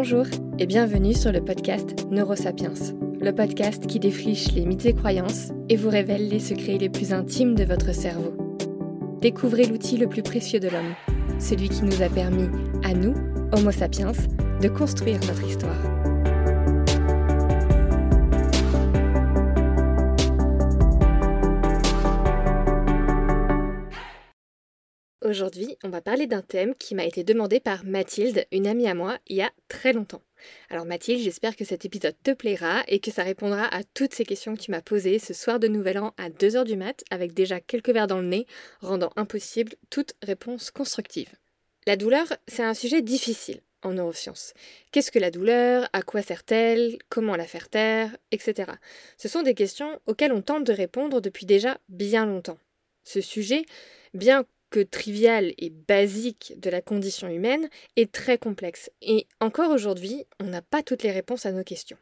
Bonjour et bienvenue sur le podcast Neurosapiens, le podcast qui défriche les mythes et croyances et vous révèle les secrets les plus intimes de votre cerveau. Découvrez l'outil le plus précieux de l'homme, celui qui nous a permis, à nous, Homo sapiens, de construire notre histoire. Aujourd'hui, on va parler d'un thème qui m'a été demandé par Mathilde, une amie à moi, il y a très longtemps. Alors Mathilde, j'espère que cet épisode te plaira et que ça répondra à toutes ces questions que tu m'as posées ce soir de Nouvel An à 2h du mat avec déjà quelques verres dans le nez, rendant impossible toute réponse constructive. La douleur, c'est un sujet difficile en neurosciences. Qu'est-ce que la douleur? À quoi sert-elle? Comment la faire taire? Etc. Ce sont des questions auxquelles on tente de répondre depuis déjà bien longtemps. Ce sujet, bien que trivial et basique de la condition humaine est très complexe. Et encore aujourd'hui, on n'a pas toutes les réponses à nos questions.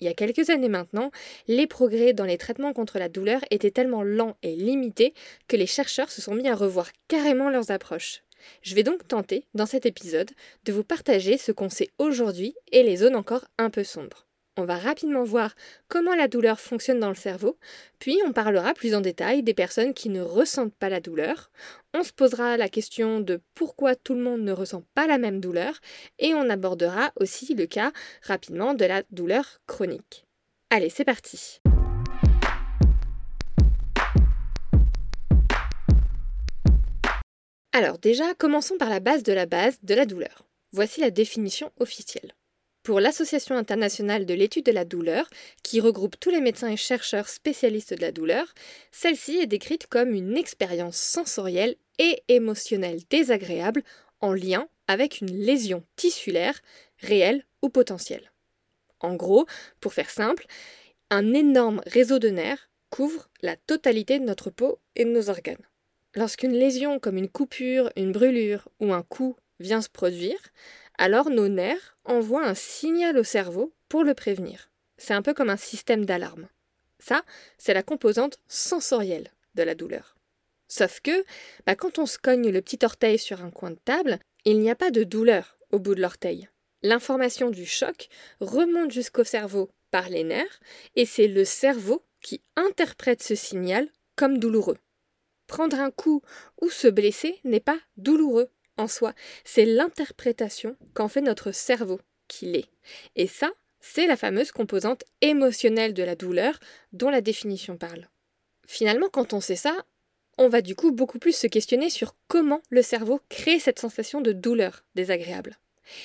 Il y a quelques années maintenant, les progrès dans les traitements contre la douleur étaient tellement lents et limités que les chercheurs se sont mis à revoir carrément leurs approches. Je vais donc tenter, dans cet épisode, de vous partager ce qu'on sait aujourd'hui et les zones encore un peu sombres. On va rapidement voir comment la douleur fonctionne dans le cerveau, puis on parlera plus en détail des personnes qui ne ressentent pas la douleur. On se posera la question de pourquoi tout le monde ne ressent pas la même douleur, et on abordera aussi le cas rapidement de la douleur chronique. Allez, c'est parti. Alors déjà, commençons par la base de la base de la douleur. Voici la définition officielle. Pour l'Association internationale de l'étude de la douleur, qui regroupe tous les médecins et chercheurs spécialistes de la douleur, celle-ci est décrite comme une expérience sensorielle et émotionnelle désagréable en lien avec une lésion tissulaire, réelle ou potentielle. En gros, pour faire simple, un énorme réseau de nerfs couvre la totalité de notre peau et de nos organes. Lorsqu'une lésion comme une coupure, une brûlure ou un coup vient se produire, alors nos nerfs envoient un signal au cerveau pour le prévenir. C'est un peu comme un système d'alarme. Ça, c'est la composante sensorielle de la douleur. Sauf que, bah, quand on se cogne le petit orteil sur un coin de table, il n'y a pas de douleur au bout de l'orteil. L'information du choc remonte jusqu'au cerveau par les nerfs, et c'est le cerveau qui interprète ce signal comme douloureux. Prendre un coup ou se blesser n'est pas douloureux en soi, c'est l'interprétation qu'en fait notre cerveau qui l'est. Et ça, c'est la fameuse composante émotionnelle de la douleur dont la définition parle. Finalement, quand on sait ça, on va du coup beaucoup plus se questionner sur comment le cerveau crée cette sensation de douleur désagréable.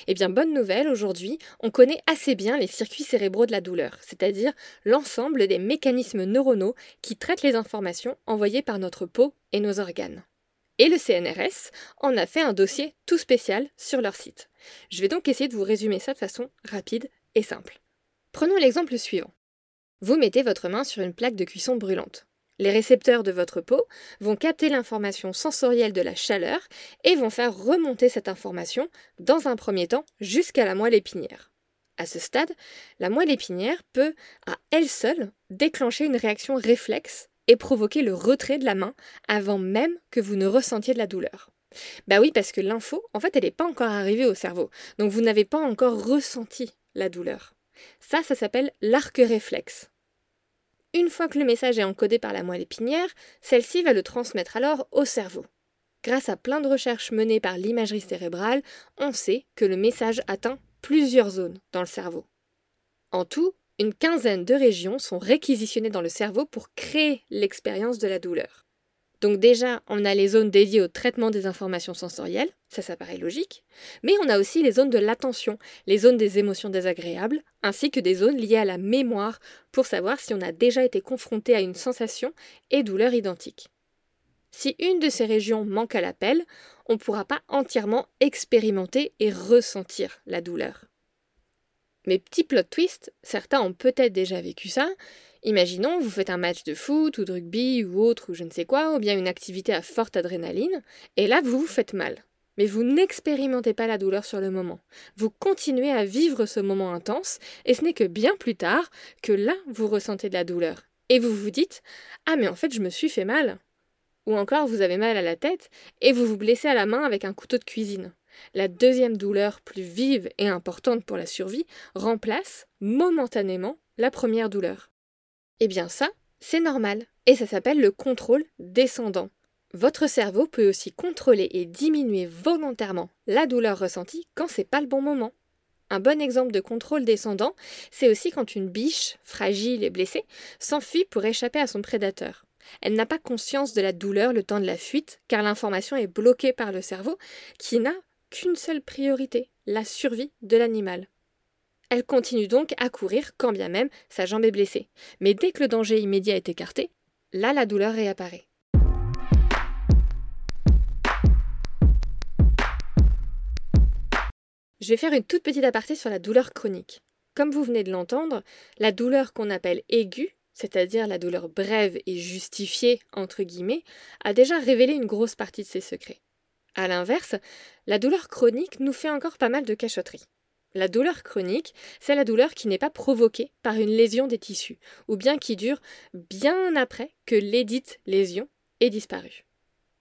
Eh bien, bonne nouvelle, aujourd'hui, on connaît assez bien les circuits cérébraux de la douleur, c'est-à-dire l'ensemble des mécanismes neuronaux qui traitent les informations envoyées par notre peau et nos organes. Et le CNRS en a fait un dossier tout spécial sur leur site. Je vais donc essayer de vous résumer ça de façon rapide et simple. Prenons l'exemple suivant. Vous mettez votre main sur une plaque de cuisson brûlante. Les récepteurs de votre peau vont capter l'information sensorielle de la chaleur et vont faire remonter cette information dans un premier temps jusqu'à la moelle épinière. À ce stade, la moelle épinière peut, à elle seule, déclencher une réaction réflexe et provoquer le retrait de la main avant même que vous ne ressentiez de la douleur. Bah oui, parce que l'info, en fait, elle n'est pas encore arrivée au cerveau, donc vous n'avez pas encore ressenti la douleur. Ça, ça s'appelle l'arc réflexe. Une fois que le message est encodé par la moelle épinière, celle-ci va le transmettre alors au cerveau. Grâce à plein de recherches menées par l'imagerie cérébrale, on sait que le message atteint plusieurs zones dans le cerveau. En tout, une quinzaine de régions sont réquisitionnées dans le cerveau pour créer l'expérience de la douleur. Donc déjà, on a les zones dédiées au traitement des informations sensorielles, ça ça paraît logique, mais on a aussi les zones de l'attention, les zones des émotions désagréables, ainsi que des zones liées à la mémoire pour savoir si on a déjà été confronté à une sensation et douleur identique. Si une de ces régions manque à l'appel, on ne pourra pas entièrement expérimenter et ressentir la douleur. Mais petit plot twist, certains ont peut-être déjà vécu ça. Imaginons, vous faites un match de foot ou de rugby ou autre ou je ne sais quoi, ou bien une activité à forte adrénaline, et là vous vous faites mal. Mais vous n'expérimentez pas la douleur sur le moment. Vous continuez à vivre ce moment intense, et ce n'est que bien plus tard que là vous ressentez de la douleur. Et vous vous dites Ah mais en fait je me suis fait mal. Ou encore vous avez mal à la tête et vous vous blessez à la main avec un couteau de cuisine. La deuxième douleur, plus vive et importante pour la survie, remplace momentanément la première douleur. Eh bien ça, c'est normal, et ça s'appelle le contrôle descendant. Votre cerveau peut aussi contrôler et diminuer volontairement la douleur ressentie quand c'est pas le bon moment. Un bon exemple de contrôle descendant, c'est aussi quand une biche, fragile et blessée, s'enfuit pour échapper à son prédateur. Elle n'a pas conscience de la douleur le temps de la fuite, car l'information est bloquée par le cerveau, qui n'a qu'une seule priorité, la survie de l'animal. Elle continue donc à courir quand bien même sa jambe est blessée. Mais dès que le danger immédiat est écarté, là la douleur réapparaît. Je vais faire une toute petite aparté sur la douleur chronique. Comme vous venez de l'entendre, la douleur qu'on appelle aiguë, c'est-à-dire la douleur brève et justifiée, entre guillemets, a déjà révélé une grosse partie de ses secrets. A l'inverse, la douleur chronique nous fait encore pas mal de cachotteries. La douleur chronique, c'est la douleur qui n'est pas provoquée par une lésion des tissus, ou bien qui dure bien après que l'édite lésion ait disparu.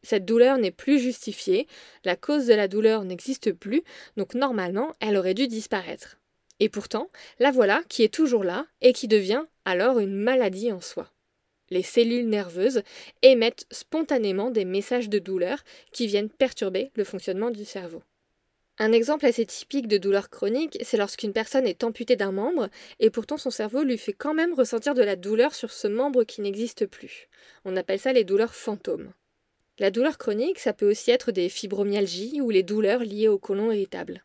Cette douleur n'est plus justifiée, la cause de la douleur n'existe plus, donc normalement elle aurait dû disparaître. Et pourtant, la voilà qui est toujours là et qui devient alors une maladie en soi. Les cellules nerveuses émettent spontanément des messages de douleur qui viennent perturber le fonctionnement du cerveau. Un exemple assez typique de douleur chronique, c'est lorsqu'une personne est amputée d'un membre et pourtant son cerveau lui fait quand même ressentir de la douleur sur ce membre qui n'existe plus. On appelle ça les douleurs fantômes. La douleur chronique, ça peut aussi être des fibromyalgies ou les douleurs liées au côlon irritable.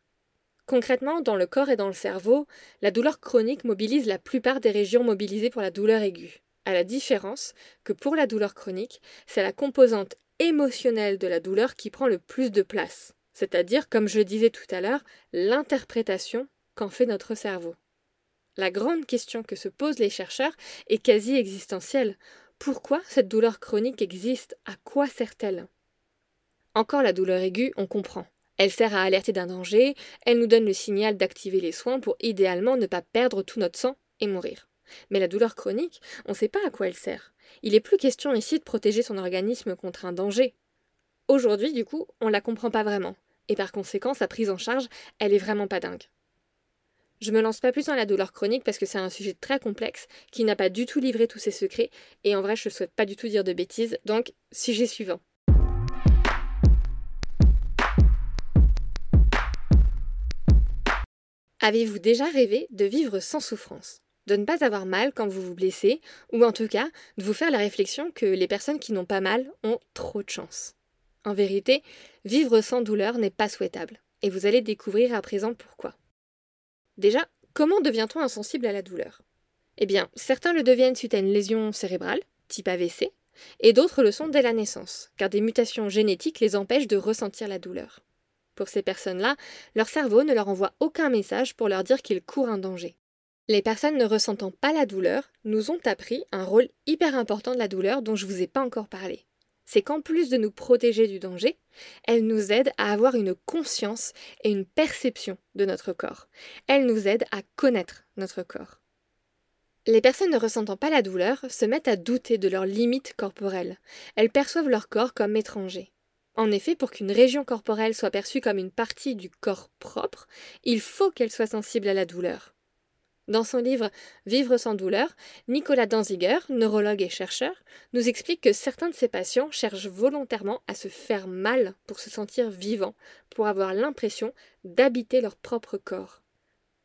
Concrètement, dans le corps et dans le cerveau, la douleur chronique mobilise la plupart des régions mobilisées pour la douleur aiguë, à la différence que pour la douleur chronique, c'est la composante émotionnelle de la douleur qui prend le plus de place, c'est-à-dire, comme je disais tout à l'heure, l'interprétation qu'en fait notre cerveau. La grande question que se posent les chercheurs est quasi existentielle. Pourquoi cette douleur chronique existe? À quoi sert-elle? Encore la douleur aiguë, on comprend. Elle sert à alerter d'un danger, elle nous donne le signal d'activer les soins pour idéalement ne pas perdre tout notre sang et mourir. Mais la douleur chronique, on ne sait pas à quoi elle sert. Il n'est plus question ici de protéger son organisme contre un danger. Aujourd'hui, du coup, on la comprend pas vraiment, et par conséquent, sa prise en charge, elle est vraiment pas dingue. Je me lance pas plus dans la douleur chronique parce que c'est un sujet très complexe qui n'a pas du tout livré tous ses secrets et en vrai je souhaite pas du tout dire de bêtises, donc sujet suivant. Avez-vous déjà rêvé de vivre sans souffrance? De ne pas avoir mal quand vous vous blessez, ou en tout cas de vous faire la réflexion que les personnes qui n'ont pas mal ont trop de chance En vérité, vivre sans douleur n'est pas souhaitable, et vous allez découvrir à présent pourquoi. Déjà, comment devient-on insensible à la douleur? Eh bien, certains le deviennent suite à une lésion cérébrale, type AVC, et d'autres le sont dès la naissance, car des mutations génétiques les empêchent de ressentir la douleur. Pour ces personnes-là, leur cerveau ne leur envoie aucun message pour leur dire qu'ils courent un danger. Les personnes ne ressentant pas la douleur nous ont appris un rôle hyper important de la douleur dont je ne vous ai pas encore parlé c'est qu'en plus de nous protéger du danger, elle nous aide à avoir une conscience et une perception de notre corps. Elle nous aide à connaître notre corps. Les personnes ne ressentant pas la douleur se mettent à douter de leurs limites corporelles. Elles perçoivent leur corps comme étranger. En effet, pour qu'une région corporelle soit perçue comme une partie du corps propre, il faut qu'elle soit sensible à la douleur. Dans son livre Vivre sans douleur, Nicolas Danziger, neurologue et chercheur, nous explique que certains de ses patients cherchent volontairement à se faire mal pour se sentir vivants, pour avoir l'impression d'habiter leur propre corps.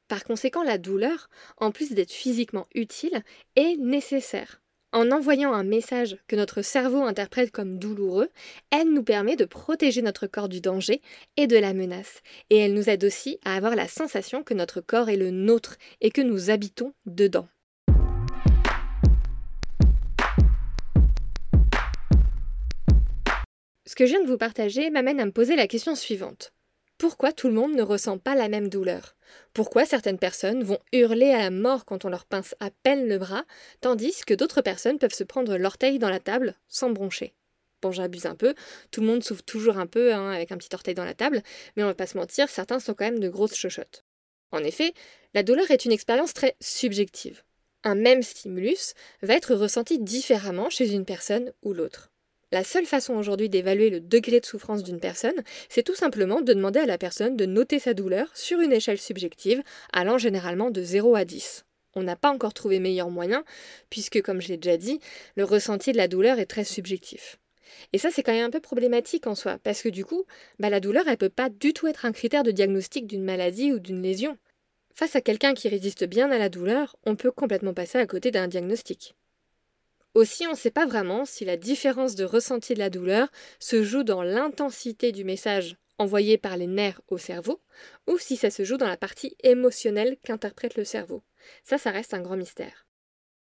Par conséquent, la douleur, en plus d'être physiquement utile, est nécessaire. En envoyant un message que notre cerveau interprète comme douloureux, elle nous permet de protéger notre corps du danger et de la menace. Et elle nous aide aussi à avoir la sensation que notre corps est le nôtre et que nous habitons dedans. Ce que je viens de vous partager m'amène à me poser la question suivante. Pourquoi tout le monde ne ressent pas la même douleur? Pourquoi certaines personnes vont hurler à la mort quand on leur pince à peine le bras, tandis que d'autres personnes peuvent se prendre l'orteil dans la table sans broncher? Bon, j'abuse un peu, tout le monde souffre toujours un peu hein, avec un petit orteil dans la table, mais on va pas se mentir, certains sont quand même de grosses chochottes. En effet, la douleur est une expérience très subjective. Un même stimulus va être ressenti différemment chez une personne ou l'autre. La seule façon aujourd'hui d'évaluer le degré de souffrance d'une personne, c'est tout simplement de demander à la personne de noter sa douleur sur une échelle subjective allant généralement de 0 à 10. On n'a pas encore trouvé meilleur moyen, puisque comme je l'ai déjà dit, le ressenti de la douleur est très subjectif. Et ça, c'est quand même un peu problématique en soi, parce que du coup, bah, la douleur, elle peut pas du tout être un critère de diagnostic d'une maladie ou d'une lésion. Face à quelqu'un qui résiste bien à la douleur, on peut complètement passer à côté d'un diagnostic. Aussi, on ne sait pas vraiment si la différence de ressenti de la douleur se joue dans l'intensité du message envoyé par les nerfs au cerveau, ou si ça se joue dans la partie émotionnelle qu'interprète le cerveau. Ça, ça reste un grand mystère.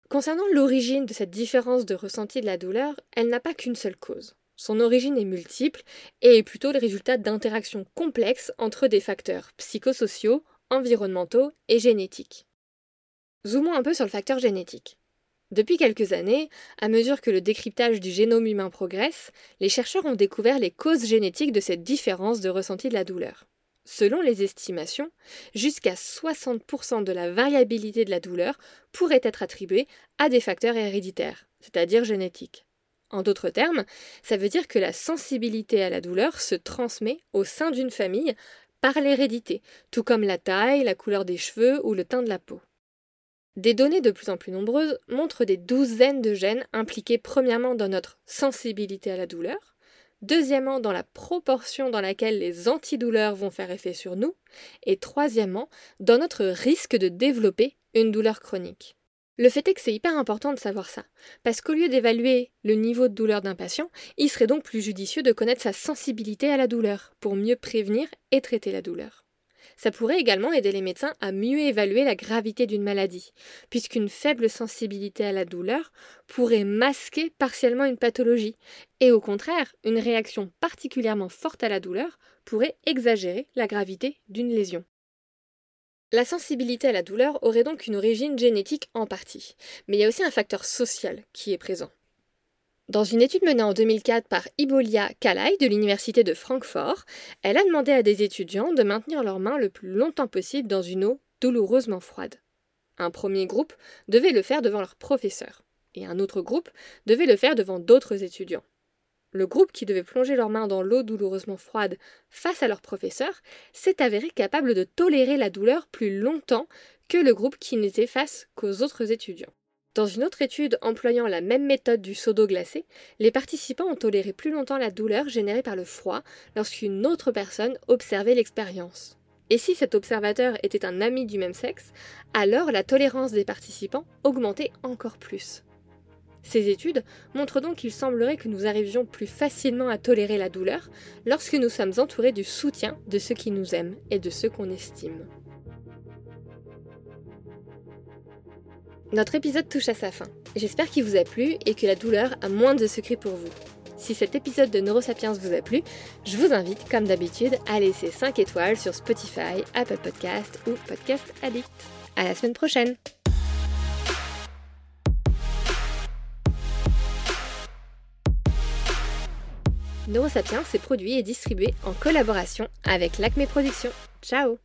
Concernant l'origine de cette différence de ressenti de la douleur, elle n'a pas qu'une seule cause. Son origine est multiple et est plutôt le résultat d'interactions complexes entre des facteurs psychosociaux, environnementaux et génétiques. Zoomons un peu sur le facteur génétique. Depuis quelques années, à mesure que le décryptage du génome humain progresse, les chercheurs ont découvert les causes génétiques de cette différence de ressenti de la douleur. Selon les estimations, jusqu'à 60% de la variabilité de la douleur pourrait être attribuée à des facteurs héréditaires, c'est-à-dire génétiques. En d'autres termes, ça veut dire que la sensibilité à la douleur se transmet au sein d'une famille par l'hérédité, tout comme la taille, la couleur des cheveux ou le teint de la peau. Des données de plus en plus nombreuses montrent des douzaines de gènes impliqués premièrement dans notre sensibilité à la douleur, deuxièmement dans la proportion dans laquelle les antidouleurs vont faire effet sur nous, et troisièmement dans notre risque de développer une douleur chronique. Le fait est que c'est hyper important de savoir ça, parce qu'au lieu d'évaluer le niveau de douleur d'un patient, il serait donc plus judicieux de connaître sa sensibilité à la douleur, pour mieux prévenir et traiter la douleur. Ça pourrait également aider les médecins à mieux évaluer la gravité d'une maladie, puisqu'une faible sensibilité à la douleur pourrait masquer partiellement une pathologie, et au contraire, une réaction particulièrement forte à la douleur pourrait exagérer la gravité d'une lésion. La sensibilité à la douleur aurait donc une origine génétique en partie, mais il y a aussi un facteur social qui est présent. Dans une étude menée en 2004 par Ibolia Kalai de l'Université de Francfort, elle a demandé à des étudiants de maintenir leurs mains le plus longtemps possible dans une eau douloureusement froide. Un premier groupe devait le faire devant leur professeur, et un autre groupe devait le faire devant d'autres étudiants. Le groupe qui devait plonger leurs mains dans l'eau douloureusement froide face à leur professeur s'est avéré capable de tolérer la douleur plus longtemps que le groupe qui n'était face qu'aux autres étudiants. Dans une autre étude employant la même méthode du seau d'eau glacé, les participants ont toléré plus longtemps la douleur générée par le froid lorsqu'une autre personne observait l'expérience. Et si cet observateur était un ami du même sexe, alors la tolérance des participants augmentait encore plus. Ces études montrent donc qu'il semblerait que nous arrivions plus facilement à tolérer la douleur lorsque nous sommes entourés du soutien de ceux qui nous aiment et de ceux qu'on estime. Notre épisode touche à sa fin. J'espère qu'il vous a plu et que la douleur a moins de secrets pour vous. Si cet épisode de Neurosapiens vous a plu, je vous invite, comme d'habitude, à laisser 5 étoiles sur Spotify, Apple Podcast ou Podcast Addict. À la semaine prochaine! Neurosapiens est produit et distribué en collaboration avec l'Acme Productions. Ciao